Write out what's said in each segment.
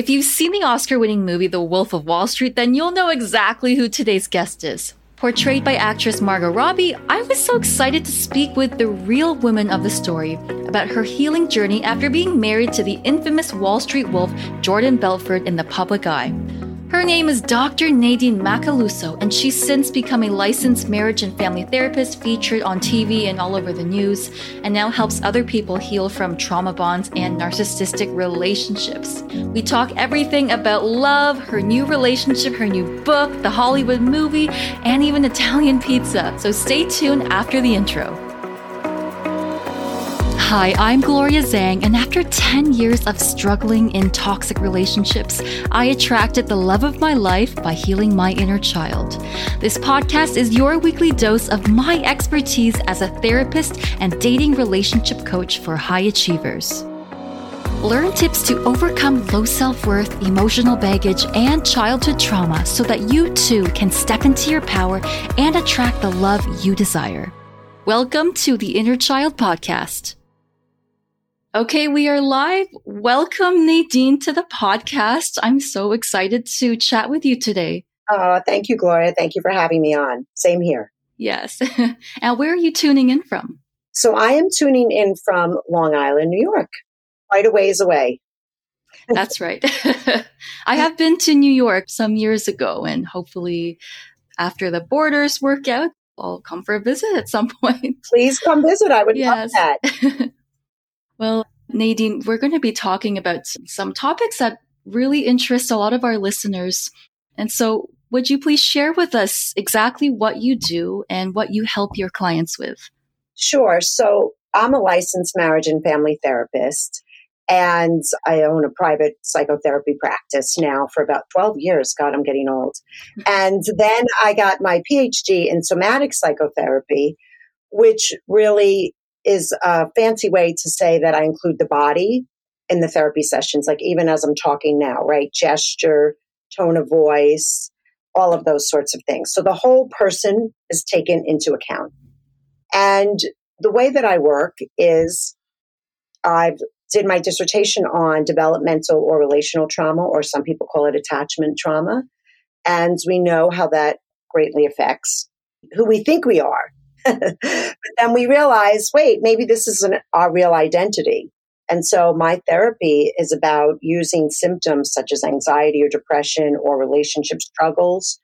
If you've seen the Oscar winning movie The Wolf of Wall Street, then you'll know exactly who today's guest is. Portrayed by actress Margot Robbie, I was so excited to speak with the real woman of the story about her healing journey after being married to the infamous Wall Street wolf Jordan Belfort in the public eye. Her name is Dr. Nadine Macaluso, and she's since become a licensed marriage and family therapist featured on TV and all over the news, and now helps other people heal from trauma bonds and narcissistic relationships. We talk everything about love, her new relationship, her new book, the Hollywood movie, and even Italian pizza. So stay tuned after the intro. Hi, I'm Gloria Zhang, and after 10 years of struggling in toxic relationships, I attracted the love of my life by healing my inner child. This podcast is your weekly dose of my expertise as a therapist and dating relationship coach for high achievers. Learn tips to overcome low self worth, emotional baggage, and childhood trauma so that you too can step into your power and attract the love you desire. Welcome to the Inner Child Podcast. Okay, we are live. Welcome, Nadine, to the podcast. I'm so excited to chat with you today. Oh, thank you, Gloria. Thank you for having me on. Same here. Yes. and where are you tuning in from? So I am tuning in from Long Island, New York, quite a ways away. That's right. I have been to New York some years ago, and hopefully, after the borders work out, I'll come for a visit at some point. Please come visit. I would yes. love that. Well, Nadine, we're going to be talking about some topics that really interest a lot of our listeners. And so, would you please share with us exactly what you do and what you help your clients with? Sure. So, I'm a licensed marriage and family therapist, and I own a private psychotherapy practice now for about 12 years. God, I'm getting old. Mm-hmm. and then I got my PhD in somatic psychotherapy, which really is a fancy way to say that I include the body in the therapy sessions, like even as I'm talking now, right? Gesture, tone of voice, all of those sorts of things. So the whole person is taken into account. And the way that I work is I've did my dissertation on developmental or relational trauma, or some people call it attachment trauma. And we know how that greatly affects who we think we are but then we realize, wait, maybe this isn't our real identity. And so my therapy is about using symptoms such as anxiety or depression or relationship struggles,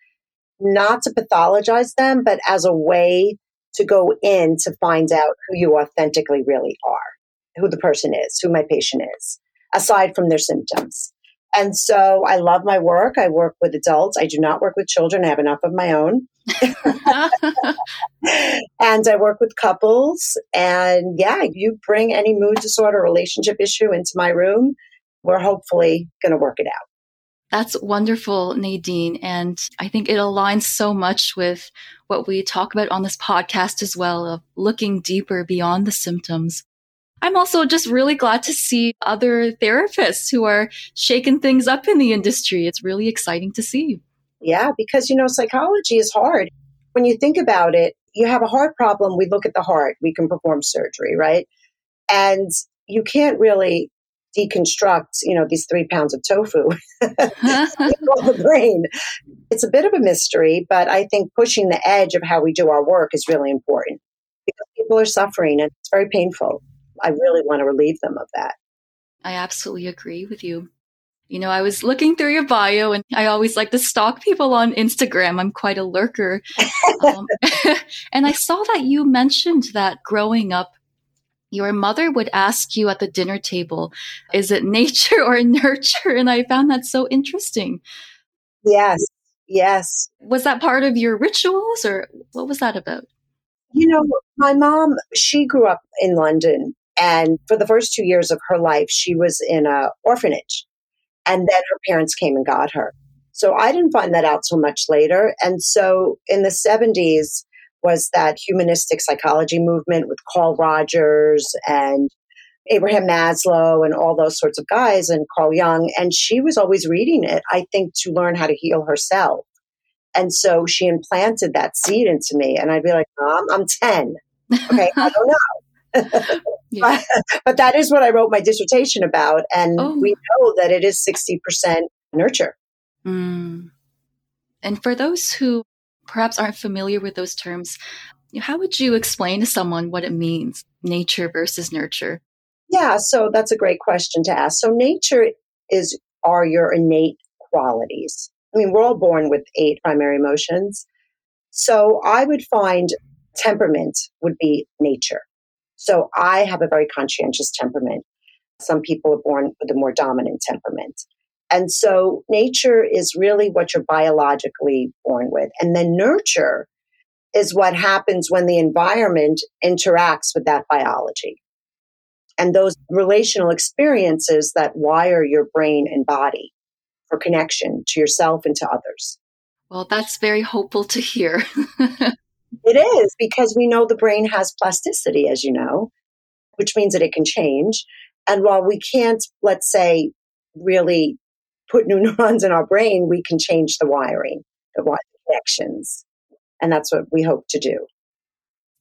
not to pathologize them, but as a way to go in to find out who you authentically really are, who the person is, who my patient is, aside from their symptoms. And so I love my work. I work with adults. I do not work with children. I have enough of my own. And I work with couples. And yeah, you bring any mood disorder, relationship issue into my room, we're hopefully going to work it out. That's wonderful, Nadine. And I think it aligns so much with what we talk about on this podcast as well of looking deeper beyond the symptoms. I'm also just really glad to see other therapists who are shaking things up in the industry. It's really exciting to see. Yeah, because, you know, psychology is hard. When you think about it, you have a heart problem, we look at the heart, we can perform surgery, right? And you can't really deconstruct, you know, these three pounds of tofu the brain. It's a bit of a mystery, but I think pushing the edge of how we do our work is really important because people are suffering and it's very painful. I really want to relieve them of that. I absolutely agree with you. You know, I was looking through your bio and I always like to stalk people on Instagram. I'm quite a lurker. Um, and I saw that you mentioned that growing up, your mother would ask you at the dinner table, is it nature or nurture? And I found that so interesting. Yes, yes. Was that part of your rituals or what was that about? You know, my mom, she grew up in London and for the first two years of her life, she was in a orphanage. And then her parents came and got her. So I didn't find that out so much later. And so in the 70s was that humanistic psychology movement with Carl Rogers and Abraham Maslow and all those sorts of guys and Carl Jung. And she was always reading it, I think, to learn how to heal herself. And so she implanted that seed into me. And I'd be like, Mom, I'm 10. Okay, I don't know. yeah. but, but, that is what I wrote my dissertation about. And oh. we know that it is 60% nurture. Mm. And for those who perhaps aren't familiar with those terms, how would you explain to someone what it means, nature versus nurture? Yeah, so that's a great question to ask. So nature is are your innate qualities. I mean, we're all born with eight primary emotions. So I would find temperament would be nature. So I have a very conscientious temperament. Some people are born with a more dominant temperament. And so nature is really what you're biologically born with. And then nurture is what happens when the environment interacts with that biology. And those relational experiences that wire your brain and body for connection to yourself and to others. Well, that's very hopeful to hear. it is because we know the brain has plasticity, as you know, which means that it can change. And while we can't, let's say, really put new neurons in our brain, we can change the wiring, the connections. And that's what we hope to do.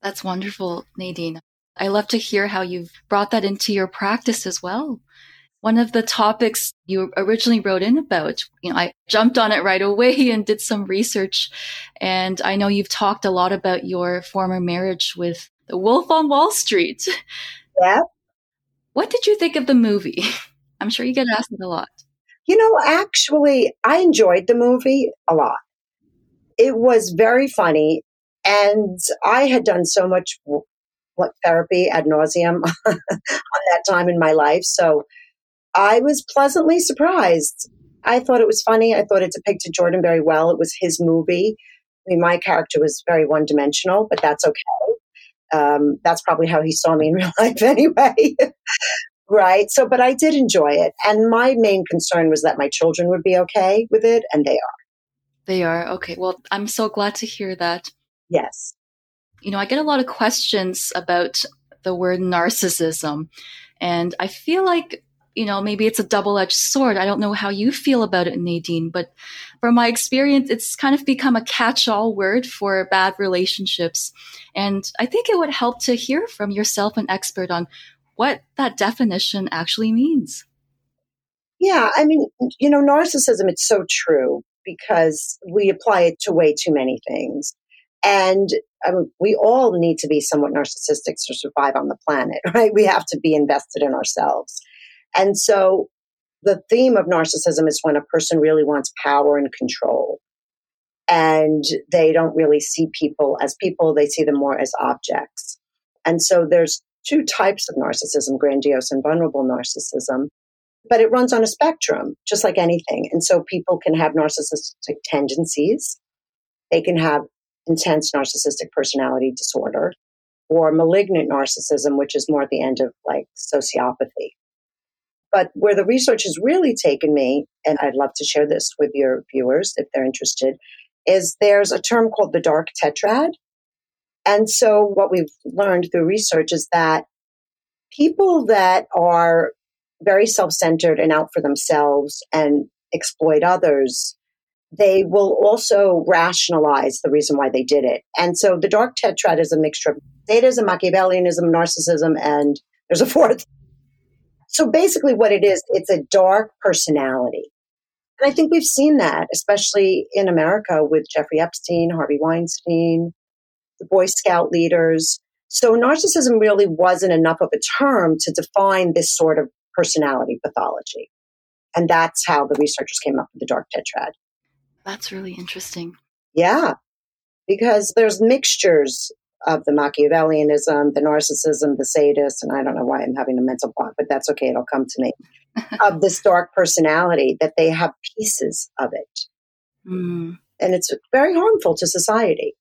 That's wonderful, Nadine. I love to hear how you've brought that into your practice as well. One of the topics you originally wrote in about, you know, I jumped on it right away and did some research. And I know you've talked a lot about your former marriage with the Wolf on Wall Street. Yeah. What did you think of the movie? I'm sure you get asked it a lot. You know, actually, I enjoyed the movie a lot. It was very funny. And I had done so much therapy ad nauseum on that time in my life. So I was pleasantly surprised. I thought it was funny. I thought it depicted Jordan very well. It was his movie. I mean, my character was very one dimensional, but that's okay. Um, that's probably how he saw me in real life anyway. Right. So, but I did enjoy it. And my main concern was that my children would be okay with it, and they are. They are. Okay. Well, I'm so glad to hear that. Yes. You know, I get a lot of questions about the word narcissism. And I feel like, you know, maybe it's a double edged sword. I don't know how you feel about it, Nadine, but from my experience, it's kind of become a catch all word for bad relationships. And I think it would help to hear from yourself, an expert, on what that definition actually means. Yeah, I mean, you know, narcissism, it's so true because we apply it to way too many things. And um, we all need to be somewhat narcissistic to survive on the planet, right? We have to be invested in ourselves. And so the theme of narcissism is when a person really wants power and control. And they don't really see people as people, they see them more as objects. And so there's two types of narcissism grandiose and vulnerable narcissism. But it runs on a spectrum, just like anything. And so people can have narcissistic tendencies. They can have intense narcissistic personality disorder or malignant narcissism, which is more at the end of like sociopathy. But where the research has really taken me, and I'd love to share this with your viewers if they're interested, is there's a term called the dark tetrad. And so what we've learned through research is that people that are very self-centered and out for themselves and exploit others, they will also rationalize the reason why they did it. And so the dark tetrad is a mixture of sadism, Machiavellianism, narcissism, and there's a fourth. So basically what it is, it's a dark personality. And I think we've seen that, especially in America with Jeffrey Epstein, Harvey Weinstein, the Boy Scout leaders. So narcissism really wasn't enough of a term to define this sort of personality pathology. And that's how the researchers came up with the dark tetrad. That's really interesting. Yeah, because there's mixtures of the Machiavellianism, the narcissism, the sadist, and I don't know why I'm having a mental block, but that's okay, it'll come to me, of this dark personality that they have pieces of it. Mm. And it's very harmful to society.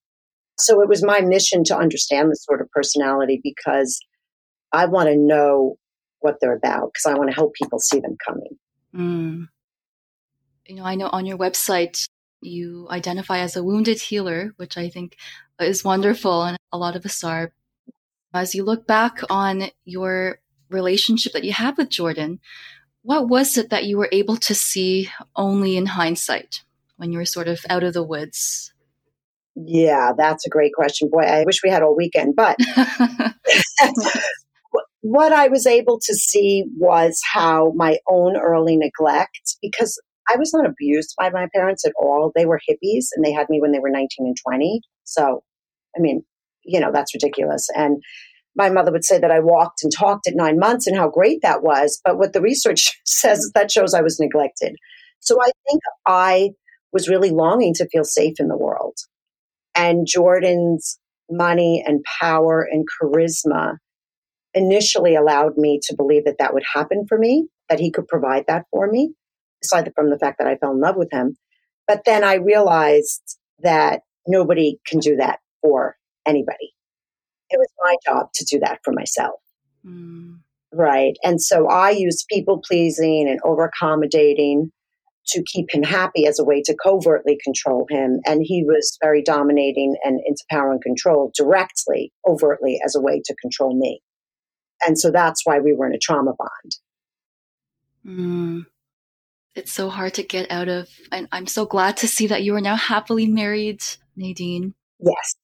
So it was my mission to understand this sort of personality because I want to know what they're about because I want to help people see them coming. Mm. You know, I know on your website you identify as a wounded healer, which I think is wonderful, and a lot of us are. As you look back on your relationship that you had with Jordan, what was it that you were able to see only in hindsight when you were sort of out of the woods? Yeah, that's a great question. Boy, I wish we had all weekend, but what I was able to see was how my own early neglect, because I was not abused by my parents at all. They were hippies and they had me when they were 19 and 20. So, I mean, you know, that's ridiculous. And my mother would say that I walked and talked at nine months and how great that was. But what the research says, that shows I was neglected. So I think I was really longing to feel safe in the world. And Jordan's money and power and charisma initially allowed me to believe that that would happen for me, that he could provide that for me, aside from the fact that I fell in love with him. But then I realized that nobody can do that for anybody. It was my job to do that for myself. Mm. Right. And so I used people pleasing and over accommodating to keep him happy as a way to covertly control him. And he was very dominating and into power and control directly, overtly as a way to control me. And so that's why we were in a trauma bond. Mm. It's so hard to get out of. And I'm so glad to see that you are now happily married, Nadine. Yes.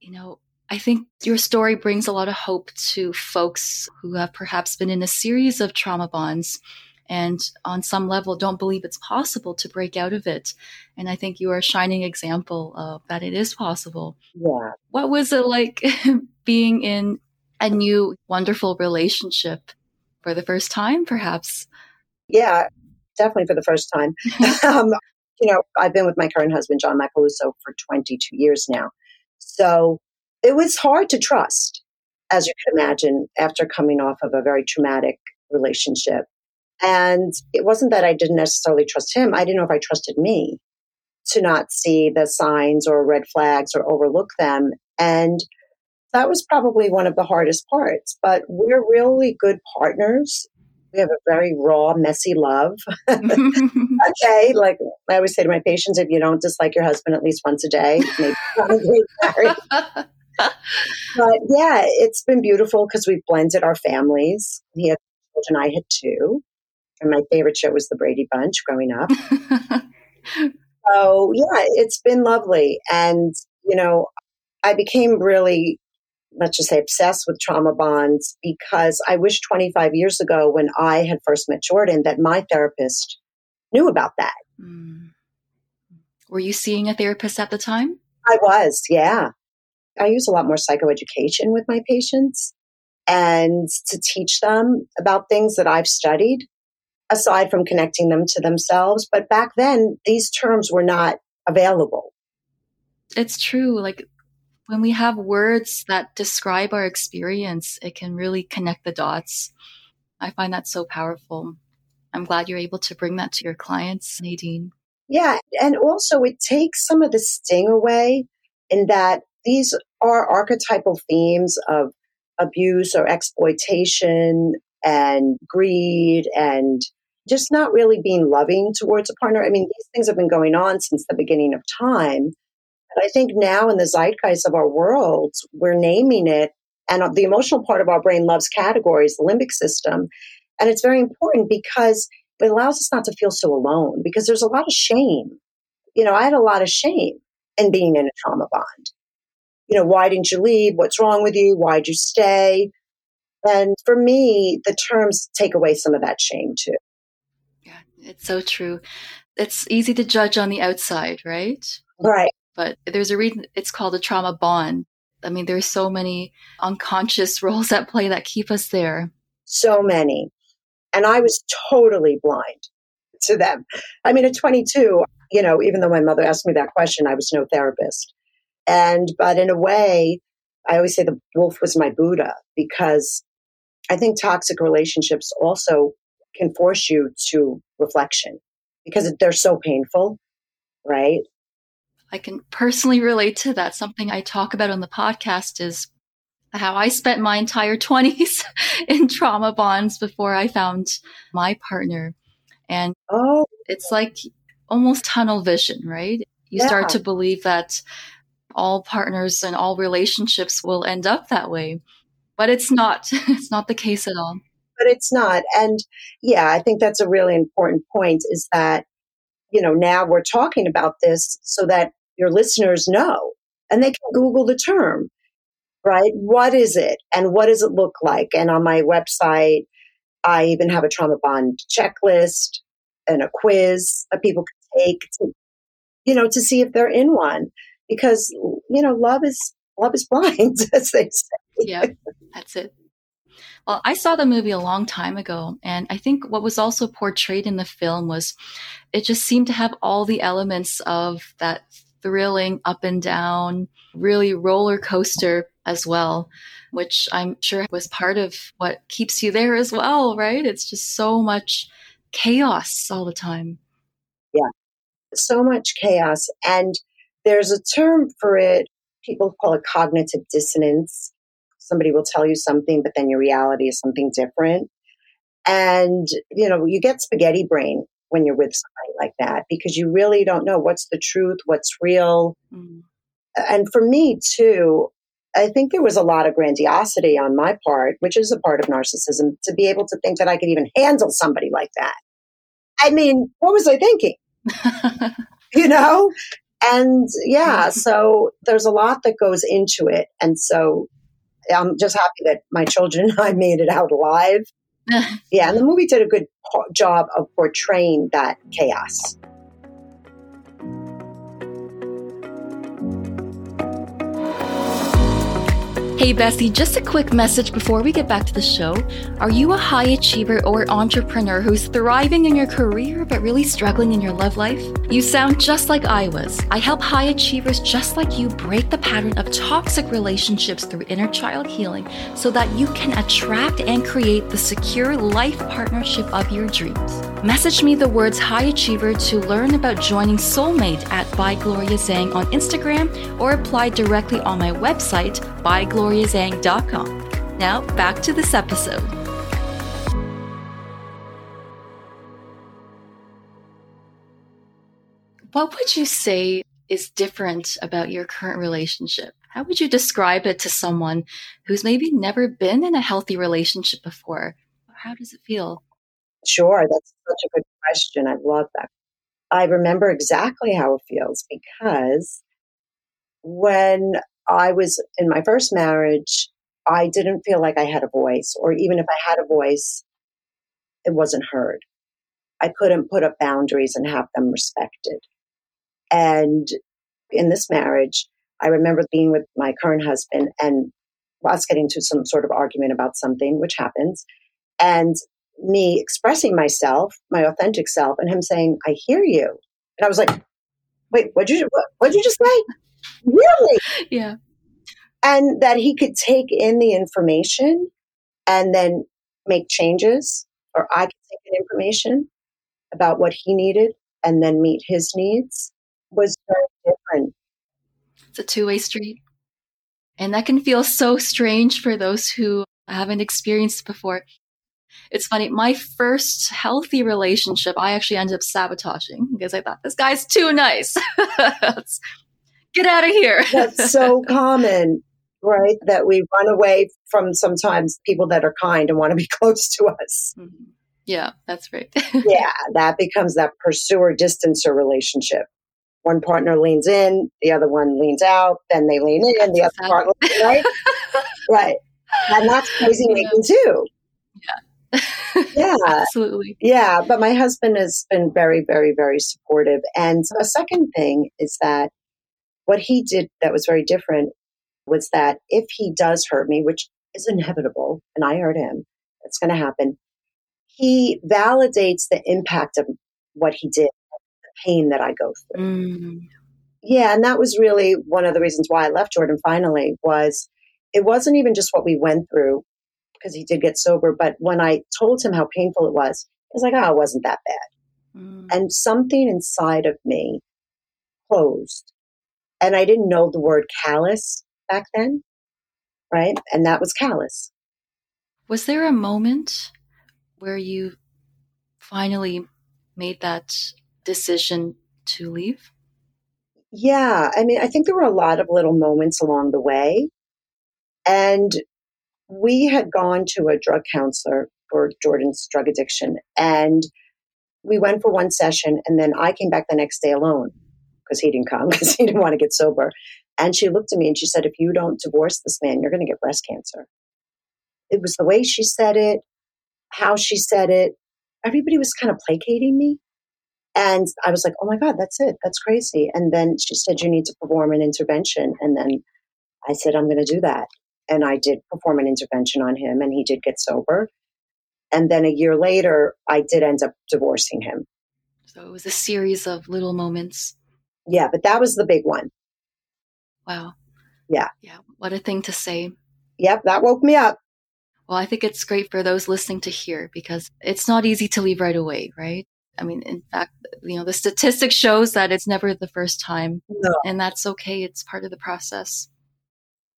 You know, I think your story brings a lot of hope to folks who have perhaps been in a series of trauma bonds and on some level don't believe it's possible to break out of it. And I think you are a shining example of that it is possible. Yeah. What was it like being in a new wonderful relationship for the first time, perhaps? Yeah, definitely for the first time. um, you know, I've been with my current husband, John Macaluso, for 22 years now. So it was hard to trust, as you can imagine, after coming off of a very traumatic relationship. And it wasn't that I didn't necessarily trust him. I didn't know if I trusted me to not see the signs or red flags or overlook them. And that was probably one of the hardest parts. But we're really good partners. We have a very raw, messy love. okay. Like I always say to my patients, if you don't dislike your husband at least once a day, maybe married. but yeah, it's been beautiful because we've blended our families. He had children, I had two. And my favorite show was The Brady Bunch growing up. so, yeah, it's been lovely. And, you know, I became really, let's just say, obsessed with trauma bonds because I wish 25 years ago, when I had first met Jordan, that my therapist knew about that. Mm. Were you seeing a therapist at the time? I was, yeah. I use a lot more psychoeducation with my patients and to teach them about things that I've studied aside from connecting them to themselves. But back then, these terms were not available. It's true. Like when we have words that describe our experience, it can really connect the dots. I find that so powerful. I'm glad you're able to bring that to your clients, Nadine. Yeah. And also, it takes some of the sting away in that these are archetypal themes of abuse or exploitation and greed and just not really being loving towards a partner. I mean, these things have been going on since the beginning of time. But I think now in the zeitgeist of our world, we're naming it. And the emotional part of our brain loves categories, the limbic system. And it's very important because it allows us not to feel so alone because there's a lot of shame. You know, I had a lot of shame in being in a trauma bond. You know, why didn't you leave? What's wrong with you? Why'd you stay? And for me, the terms take away some of that shame too. Yeah, it's so true. It's easy to judge on the outside, right? Right. But there's a reason it's called a trauma bond. I mean, there's so many unconscious roles at play that keep us there. So many. And I was totally blind to them. I mean, at 22, you know, even though my mother asked me that question, I was no therapist. And, but in a way, I always say the wolf was my Buddha because I think toxic relationships also can force you to reflection because they're so painful, right? I can personally relate to that. Something I talk about on the podcast is how I spent my entire 20s in trauma bonds before I found my partner. And oh. it's like almost tunnel vision, right? You yeah. start to believe that all partners and all relationships will end up that way. But it's not. It's not the case at all but it's not. And yeah, I think that's a really important point is that, you know, now we're talking about this so that your listeners know and they can Google the term, right? What is it and what does it look like? And on my website, I even have a trauma bond checklist and a quiz that people can take to, you know, to see if they're in one. Because, you know, love is love is blind, as they say. Yeah, that's it. Well, I saw the movie a long time ago, and I think what was also portrayed in the film was it just seemed to have all the elements of that thrilling up and down, really roller coaster as well, which I'm sure was part of what keeps you there as well, right? It's just so much chaos all the time. Yeah, so much chaos. And there's a term for it. People call it cognitive dissonance. Somebody will tell you something, but then your reality is something different. And, you know, you get spaghetti brain when you're with somebody like that because you really don't know what's the truth, what's real. Mm. And for me, too, I think there was a lot of grandiosity on my part, which is a part of narcissism, to be able to think that I could even handle somebody like that. I mean, what was I thinking? you know? And yeah, so there's a lot that goes into it. And so I'm just happy that my children and I made it out alive. yeah, and the movie did a good job of portraying that chaos. Hey bestie, just a quick message before we get back to the show. Are you a high achiever or entrepreneur who's thriving in your career but really struggling in your love life? You sound just like I was. I help high achievers just like you break the pattern of toxic relationships through inner child healing so that you can attract and create the secure life partnership of your dreams. Message me the words high achiever to learn about joining Soulmate at by Gloria Zhang on Instagram or apply directly on my website bygloriazhang.com. Now, back to this episode. What would you say is different about your current relationship? How would you describe it to someone who's maybe never been in a healthy relationship before? How does it feel? Sure, that's such a good question. I love that. I remember exactly how it feels because when I was in my first marriage, I didn't feel like I had a voice, or even if I had a voice, it wasn't heard. I couldn't put up boundaries and have them respected. And in this marriage, I remember being with my current husband and us getting to some sort of argument about something, which happens, and me expressing myself, my authentic self, and him saying, "I hear you," and I was like, "Wait, what did you what, what did you just say?" really? Yeah. And that he could take in the information and then make changes, or I could take in information about what he needed and then meet his needs was very different. It's a two way street. And that can feel so strange for those who haven't experienced before. It's funny, my first healthy relationship, I actually ended up sabotaging because I thought this guy's too nice. get out of here. That's so common, right? That we run away from sometimes people that are kind and want to be close to us. Mm-hmm. Yeah, that's right. yeah, that becomes that pursuer distancer relationship. One partner leans in, the other one leans out, then they lean in, the other partner, right? right. And that's crazy making too. Yeah. Yeah. Absolutely. Yeah. But my husband has been very, very, very supportive. And a second thing is that what he did that was very different was that if he does hurt me, which is inevitable, and I hurt him, it's going to happen, he validates the impact of what he did, the pain that I go through. Mm. Yeah, and that was really one of the reasons why I left Jordan finally was it wasn't even just what we went through because he did get sober, but when I told him how painful it was, he was like, "Oh, it wasn't that bad." Mm. And something inside of me closed and I didn't know the word callous back then, right? And that was callous. Was there a moment where you finally made that decision to leave? Yeah, I mean, I think there were a lot of little moments along the way. And we had gone to a drug counselor for Jordan's drug addiction. And we went for one session, and then I came back the next day alone because he didn't come because he didn't want to get sober. And she looked at me and she said, If you don't divorce this man, you're going to get breast cancer. It was the way she said it, how she said it. Everybody was kind of placating me. And I was like, oh my God, that's it. That's crazy. And then she said, you need to perform an intervention. And then I said, I'm going to do that. And I did perform an intervention on him, and he did get sober. And then a year later, I did end up divorcing him. So it was a series of little moments. Yeah, but that was the big one. Wow. Yeah. Yeah. What a thing to say. Yep, that woke me up. Well, I think it's great for those listening to hear because it's not easy to leave right away, right? I mean, in fact, you know, the statistic shows that it's never the first time. No. And that's okay. It's part of the process.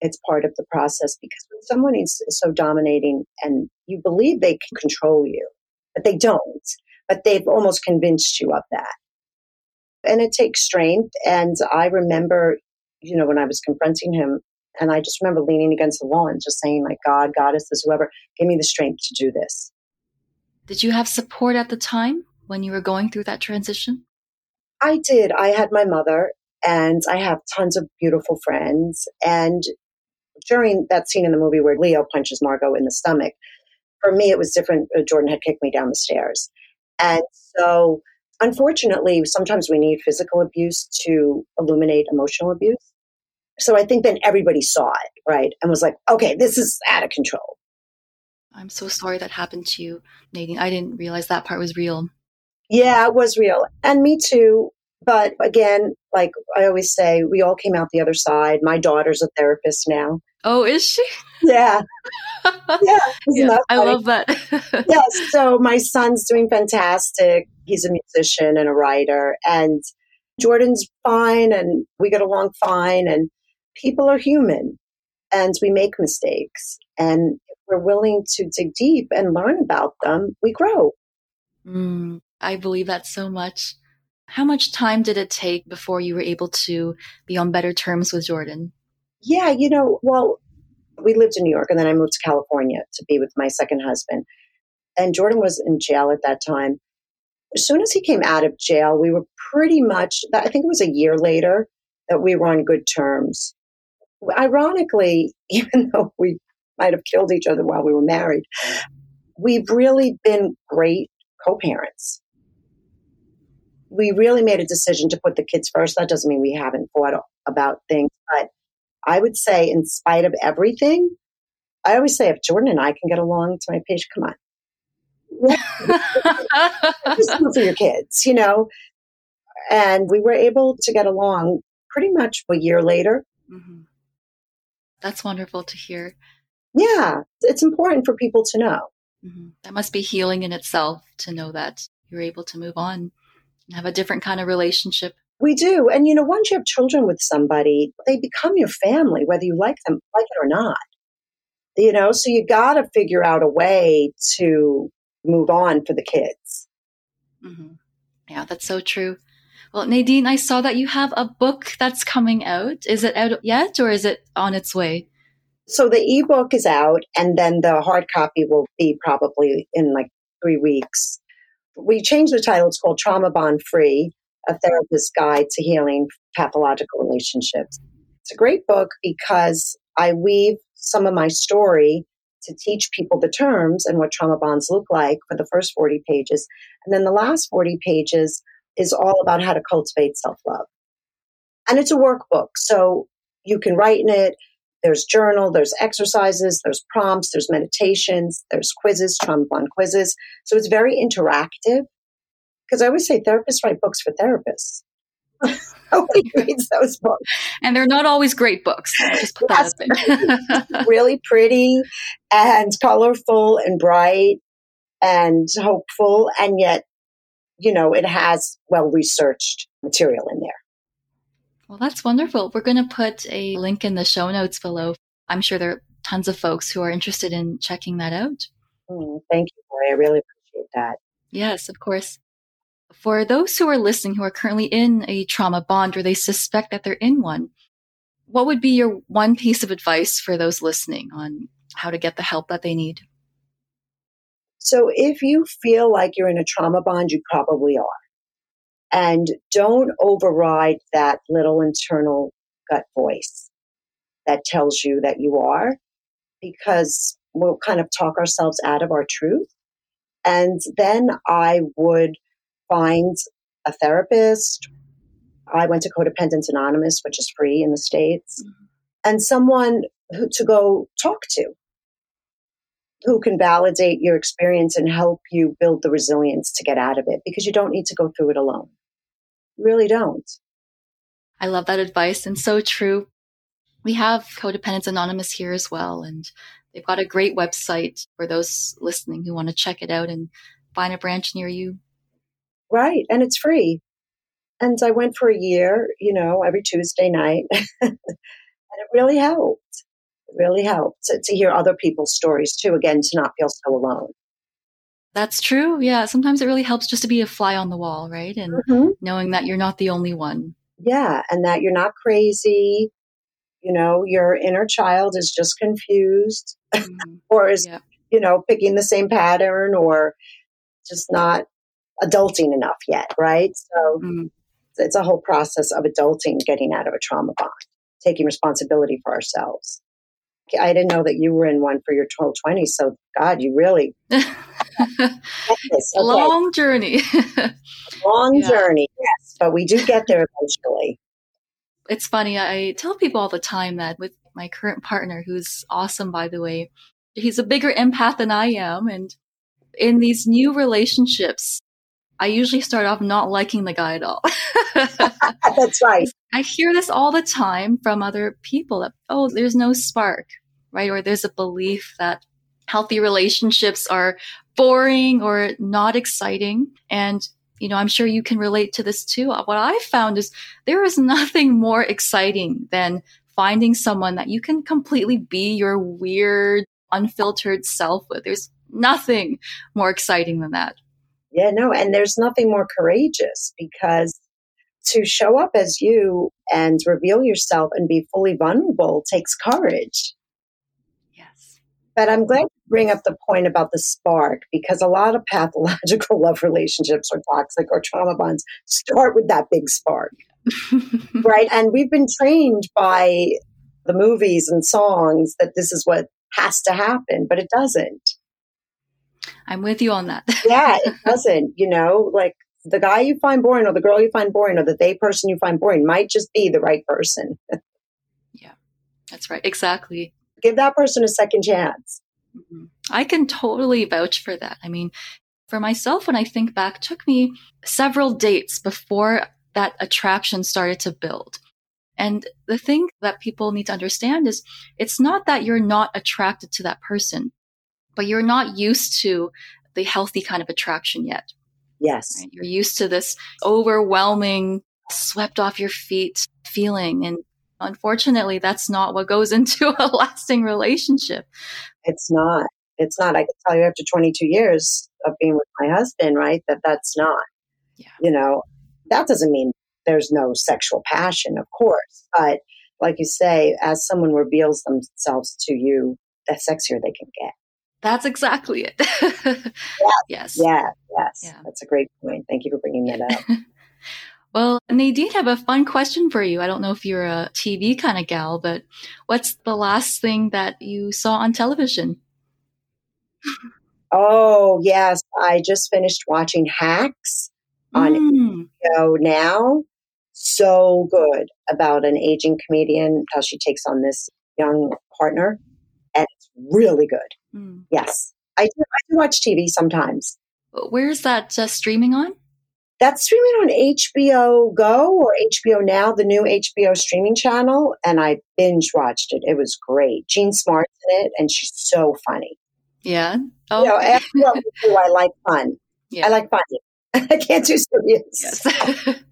It's part of the process because when someone is so dominating and you believe they can control you, but they don't, but they've almost convinced you of that. And it takes strength. And I remember, you know, when I was confronting him, and I just remember leaning against the wall and just saying, like, God, Goddess, whoever, give me the strength to do this. Did you have support at the time when you were going through that transition? I did. I had my mother, and I have tons of beautiful friends. And during that scene in the movie where Leo punches Margot in the stomach, for me, it was different. Uh, Jordan had kicked me down the stairs. And so, unfortunately, sometimes we need physical abuse to illuminate emotional abuse. So I think then everybody saw it, right? And was like, okay, this is out of control. I'm so sorry that happened to you, Nadine. I didn't realize that part was real. Yeah, it was real. And me too. But again, like I always say, we all came out the other side. My daughter's a therapist now. Oh, is she? Yeah. yeah. yeah I love that. yes. So my son's doing fantastic. He's a musician and a writer. And Jordan's fine and we get along fine. And people are human and we make mistakes. And if we're willing to dig deep and learn about them, we grow. Mm, I believe that so much. How much time did it take before you were able to be on better terms with Jordan? Yeah, you know, well, we lived in New York and then I moved to California to be with my second husband. And Jordan was in jail at that time. As soon as he came out of jail, we were pretty much, I think it was a year later, that we were on good terms. Ironically, even though we might have killed each other while we were married, we've really been great co parents. We really made a decision to put the kids first. That doesn't mean we haven't fought about things, but I would say, in spite of everything, I always say if Jordan and I can get along to my page, come on. Just for your kids, you know? And we were able to get along pretty much a year later. Mm-hmm. That's wonderful to hear. Yeah, it's important for people to know. Mm-hmm. That must be healing in itself to know that you're able to move on and have a different kind of relationship. We do. And you know, once you have children with somebody, they become your family, whether you like them, like it or not. You know, so you got to figure out a way to move on for the kids. Mm-hmm. Yeah, that's so true. Well, Nadine, I saw that you have a book that's coming out. Is it out yet or is it on its way? So the ebook is out and then the hard copy will be probably in like three weeks. We changed the title. It's called Trauma Bond Free, a therapist's guide to healing pathological relationships. It's a great book because I weave some of my story to teach people the terms and what trauma bonds look like for the first 40 pages. And then the last 40 pages is all about how to cultivate self love. And it's a workbook. So you can write in it. There's journal, there's exercises, there's prompts, there's meditations, there's quizzes, trauma bond quizzes. So it's very interactive. Because I always say therapists write books for therapists. Nobody reads those books. And they're not always great books. Just put yes, really pretty and colorful and bright and hopeful. And yet you know, it has well researched material in there. Well, that's wonderful. We're going to put a link in the show notes below. I'm sure there are tons of folks who are interested in checking that out. Mm, thank you, Lori. I really appreciate that. Yes, of course. For those who are listening who are currently in a trauma bond or they suspect that they're in one, what would be your one piece of advice for those listening on how to get the help that they need? So if you feel like you're in a trauma bond, you probably are. And don't override that little internal gut voice that tells you that you are because we'll kind of talk ourselves out of our truth. And then I would find a therapist. I went to Co-Dependents Anonymous, which is free in the States, mm-hmm. and someone who, to go talk to who can validate your experience and help you build the resilience to get out of it because you don't need to go through it alone. You really don't. I love that advice and so true. We have Co-Dependents Anonymous here as well, and they've got a great website for those listening who want to check it out and find a branch near you. Right, and it's free. And I went for a year, you know, every Tuesday night, and it really helped. It really helped to, to hear other people's stories too, again, to not feel so alone. That's true. Yeah. Sometimes it really helps just to be a fly on the wall, right? And mm-hmm. knowing that you're not the only one. Yeah. And that you're not crazy. You know, your inner child is just confused mm-hmm. or is, yeah. you know, picking the same pattern or just not adulting enough yet, right? So mm-hmm. it's a whole process of adulting, getting out of a trauma bond, taking responsibility for ourselves. I didn't know that you were in one for your 12 20. So, God, you really. Long journey. Long yeah. journey, yes. But we do get there eventually. It's funny. I tell people all the time that with my current partner, who's awesome, by the way, he's a bigger empath than I am. And in these new relationships, I usually start off not liking the guy at all. That's right. I hear this all the time from other people that, oh, there's no spark, right? Or there's a belief that healthy relationships are boring or not exciting. And, you know, I'm sure you can relate to this too. What I found is there is nothing more exciting than finding someone that you can completely be your weird, unfiltered self with. There's nothing more exciting than that. Yeah, no, and there's nothing more courageous because to show up as you and reveal yourself and be fully vulnerable takes courage. Yes. But I'm glad you bring up the point about the spark because a lot of pathological love relationships or toxic or trauma bonds start with that big spark. right? And we've been trained by the movies and songs that this is what has to happen, but it doesn't. I'm with you on that. yeah, it doesn't. You know, like the guy you find boring or the girl you find boring or the they person you find boring might just be the right person. yeah, that's right. Exactly. Give that person a second chance. Mm-hmm. I can totally vouch for that. I mean, for myself, when I think back, took me several dates before that attraction started to build. And the thing that people need to understand is it's not that you're not attracted to that person but you're not used to the healthy kind of attraction yet. Yes. Right? You're used to this overwhelming, swept off your feet feeling. And unfortunately, that's not what goes into a lasting relationship. It's not. It's not. I can tell you after 22 years of being with my husband, right, that that's not. Yeah. You know, that doesn't mean there's no sexual passion, of course. But like you say, as someone reveals themselves to you, the sexier they can get. That's exactly it. yes. yes. Yeah. Yes. Yeah. That's a great point. Thank you for bringing that up. well, Nadine, have a fun question for you. I don't know if you're a TV kind of gal, but what's the last thing that you saw on television? Oh, yes. I just finished watching Hacks on mm. HBO now. So good about an aging comedian, how she takes on this young partner. And it's really good. Mm. Yes, I do. I do watch TV sometimes. Where's that uh, streaming on? That's streaming on HBO Go or HBO Now, the new HBO streaming channel, and I binge watched it. It was great. Jean Smart's in it, and she's so funny. Yeah. Oh. You know, after do, I like fun. Yeah. I like funny. I can't do serious. Yes.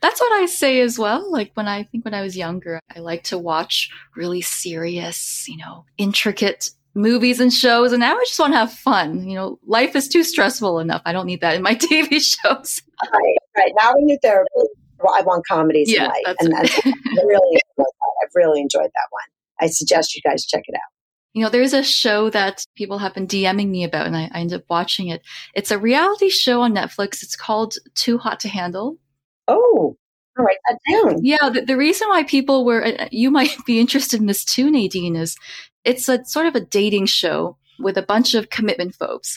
That's what I say as well. Like when I think when I was younger, I like to watch really serious, you know, intricate movies and shows and now I just want to have fun. You know, life is too stressful enough. I don't need that in my TV shows. Right, right. Now when you're there, I want comedies yeah, in life. and right. I really. I've really enjoyed that one. I suggest you guys check it out. You know, there's a show that people have been DMing me about and I, I ended up watching it. It's a reality show on Netflix. It's called Too Hot to Handle. Oh. I'll write that down. Yeah, the, the reason why people were, uh, you might be interested in this too, Nadine, is it's a sort of a dating show with a bunch of commitment phobes.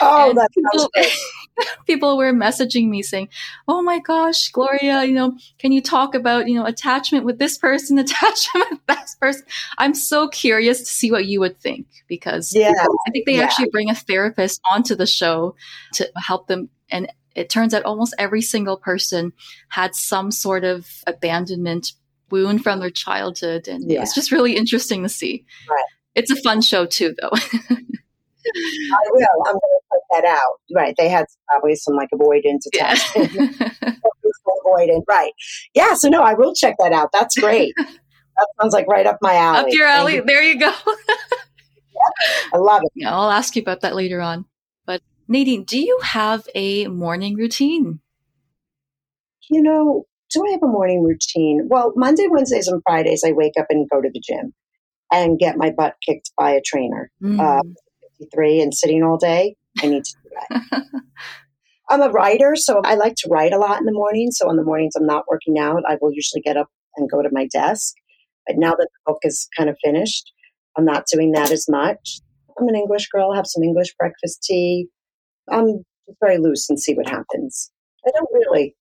Oh, And that people, people were messaging me saying, "Oh my gosh, Gloria, you know, can you talk about you know attachment with this person, attachment with that person?" I'm so curious to see what you would think because Yeah, I think they yeah. actually bring a therapist onto the show to help them, and it turns out almost every single person had some sort of abandonment wound from their childhood, and Yeah. it's just really interesting to see. Right. It's a fun show too, though. I will. I'm going to put that out. Right. They had probably some like avoidant yeah. attachment. avoidant. Right. Yeah. So no, I will check that out. That's great. that sounds like right up my alley. Up your alley. you. There you go. I love it. Yeah, I'll ask you about that later on. Nadine, do you have a morning routine? You know, do I have a morning routine? Well, Monday, Wednesdays, and Fridays, I wake up and go to the gym and get my butt kicked by a trainer. Mm. Uh, 53 and sitting all day. I need to do that. I'm a writer, so I like to write a lot in the morning. So in the mornings I'm not working out, I will usually get up and go to my desk. But now that the book is kind of finished, I'm not doing that as much. I'm an English girl, have some English breakfast tea. I'm just very loose and see what happens. I don't really.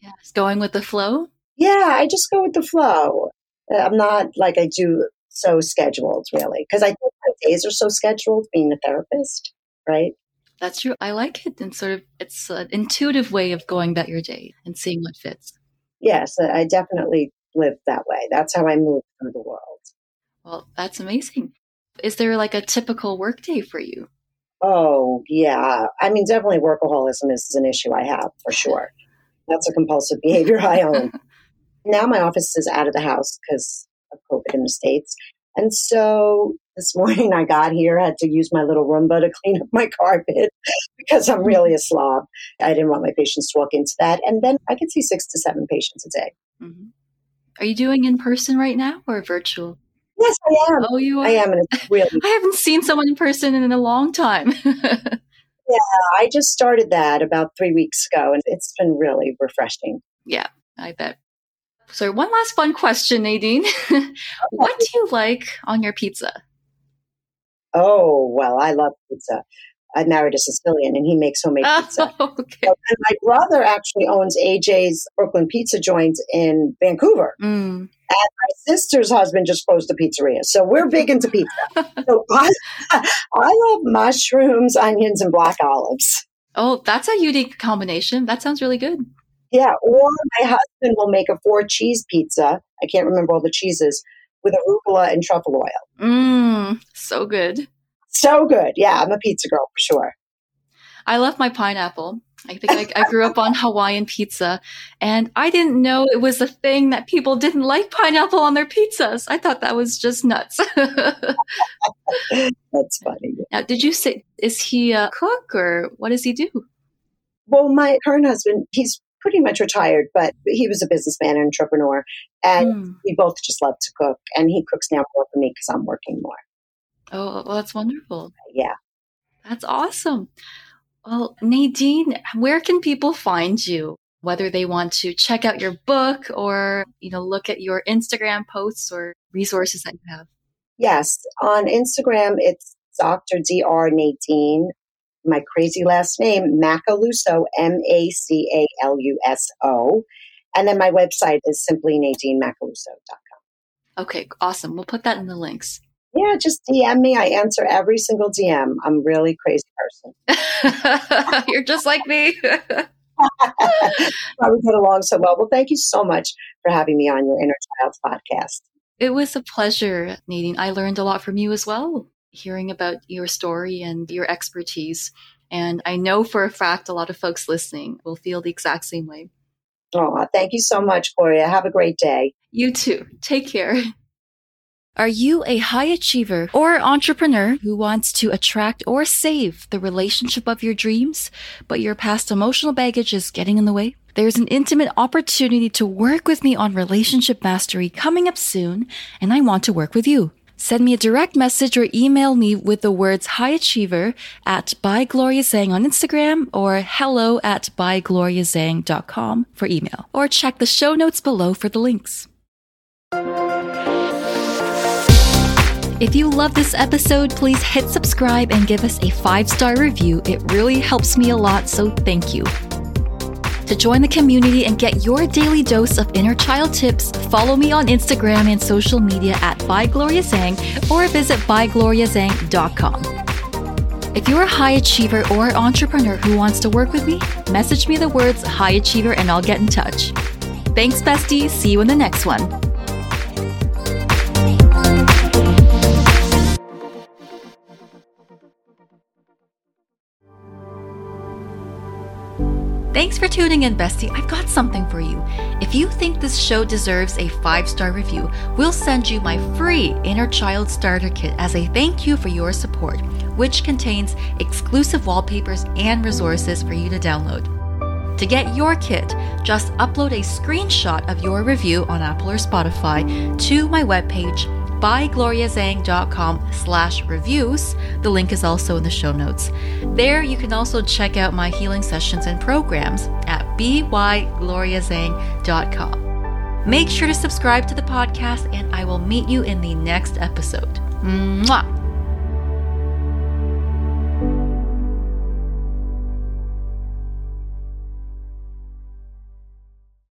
yes, going with the flow. Yeah, I just go with the flow. Uh, I'm not like I do so scheduled, really, because I think my days are so scheduled being a therapist, right? That's true. I like it, and sort of it's an intuitive way of going about your day and seeing what fits. Yes, I definitely live that way. That's how I move through the world. Well, that's amazing. Is there like a typical workday for you? Oh, yeah. I mean, definitely workaholism is an issue I have for sure. That's a compulsive behavior I own. now my office is out of the house because of COVID in the States. And so this morning I got here, had to use my little Roomba to clean up my carpet because I'm really a slob. I didn't want my patients to walk into that. And then I can see six to seven patients a day. hmm Are you doing in person right now or virtual? Yes, I am. Oh, you are. I am. And it's really I haven't seen someone in person in a long time. Yeah, I just started that about three weeks ago, and it's been really refreshing. yeah, I bet. So, one last fun question, Nadine. what do you like on your pizza? Oh, well, I love pizza. I married a Sicilian, and he makes homemade pizza. Oh, okay. And my brother actually owns AJ's Brooklyn Pizza Joint in Vancouver. Mm. My sister's husband just closed a pizzeria, so we're big into pizza. so I, I love mushrooms, onions, and black olives. Oh, that's a unique combination. That sounds really good. Yeah, or my husband will make a four cheese pizza. I can't remember all the cheeses with arugula and truffle oil. Mmm, so good. So good. Yeah, I'm a pizza girl for sure. I love my pineapple. I think I, I grew up on Hawaiian pizza, and I didn't know it was a thing that people didn't like pineapple on their pizzas. I thought that was just nuts. That's funny. now, did you say is he a cook or what does he do? Well, my current husband, he's pretty much retired, but he was a businessman and entrepreneur. And Mm. we both just love to cook. And he cooks now more for me because I'm working more. Oh, well, that's wonderful. Yeah. That's awesome. Well, Nadine, where can people find you? Whether they want to check out your book or, you know, look at your Instagram posts or resources that you have. Yes. On Instagram, it's Dr. Dr. Nadine. My crazy last name, Macaluso, M A C A L U S O. And then my website is simply NadineMacaluso.com. Okay, awesome. We'll put that in the links. Yeah, just DM me. I answer every single DM. I'm a really crazy person. You're just like me. Why we get along so well. Well, thank you so much for having me on your Inner Child podcast. it was a pleasure, Nadine. I learned a lot from you as well, hearing about your story and your expertise. And I know for a fact a lot of folks listening will feel the exact same way. Oh, thank you so much, Gloria. Have a great day. You too. Take care. Are you a high achiever or entrepreneur who wants to attract or save the relationship of your dreams, but your past emotional baggage is getting in the way? There's an intimate opportunity to work with me on relationship mastery coming up soon, and I want to work with you. Send me a direct message or email me with the words High Achiever at by Gloria Zhang on Instagram or hello at bygloriazhang.com for email. Or check the show notes below for the links. If you love this episode, please hit subscribe and give us a five star review. It really helps me a lot, so thank you. To join the community and get your daily dose of inner child tips, follow me on Instagram and social media at ByGloriaZhang or visit bygloriazhang.com. If you're a high achiever or entrepreneur who wants to work with me, message me the words high achiever and I'll get in touch. Thanks, bestie. See you in the next one. Thanks for tuning in, Bestie. I've got something for you. If you think this show deserves a five star review, we'll send you my free Inner Child Starter Kit as a thank you for your support, which contains exclusive wallpapers and resources for you to download. To get your kit, just upload a screenshot of your review on Apple or Spotify to my webpage bygloriazhang.com slash reviews. The link is also in the show notes. There you can also check out my healing sessions and programs at bygloriazhang.com. Make sure to subscribe to the podcast and I will meet you in the next episode. Mwah!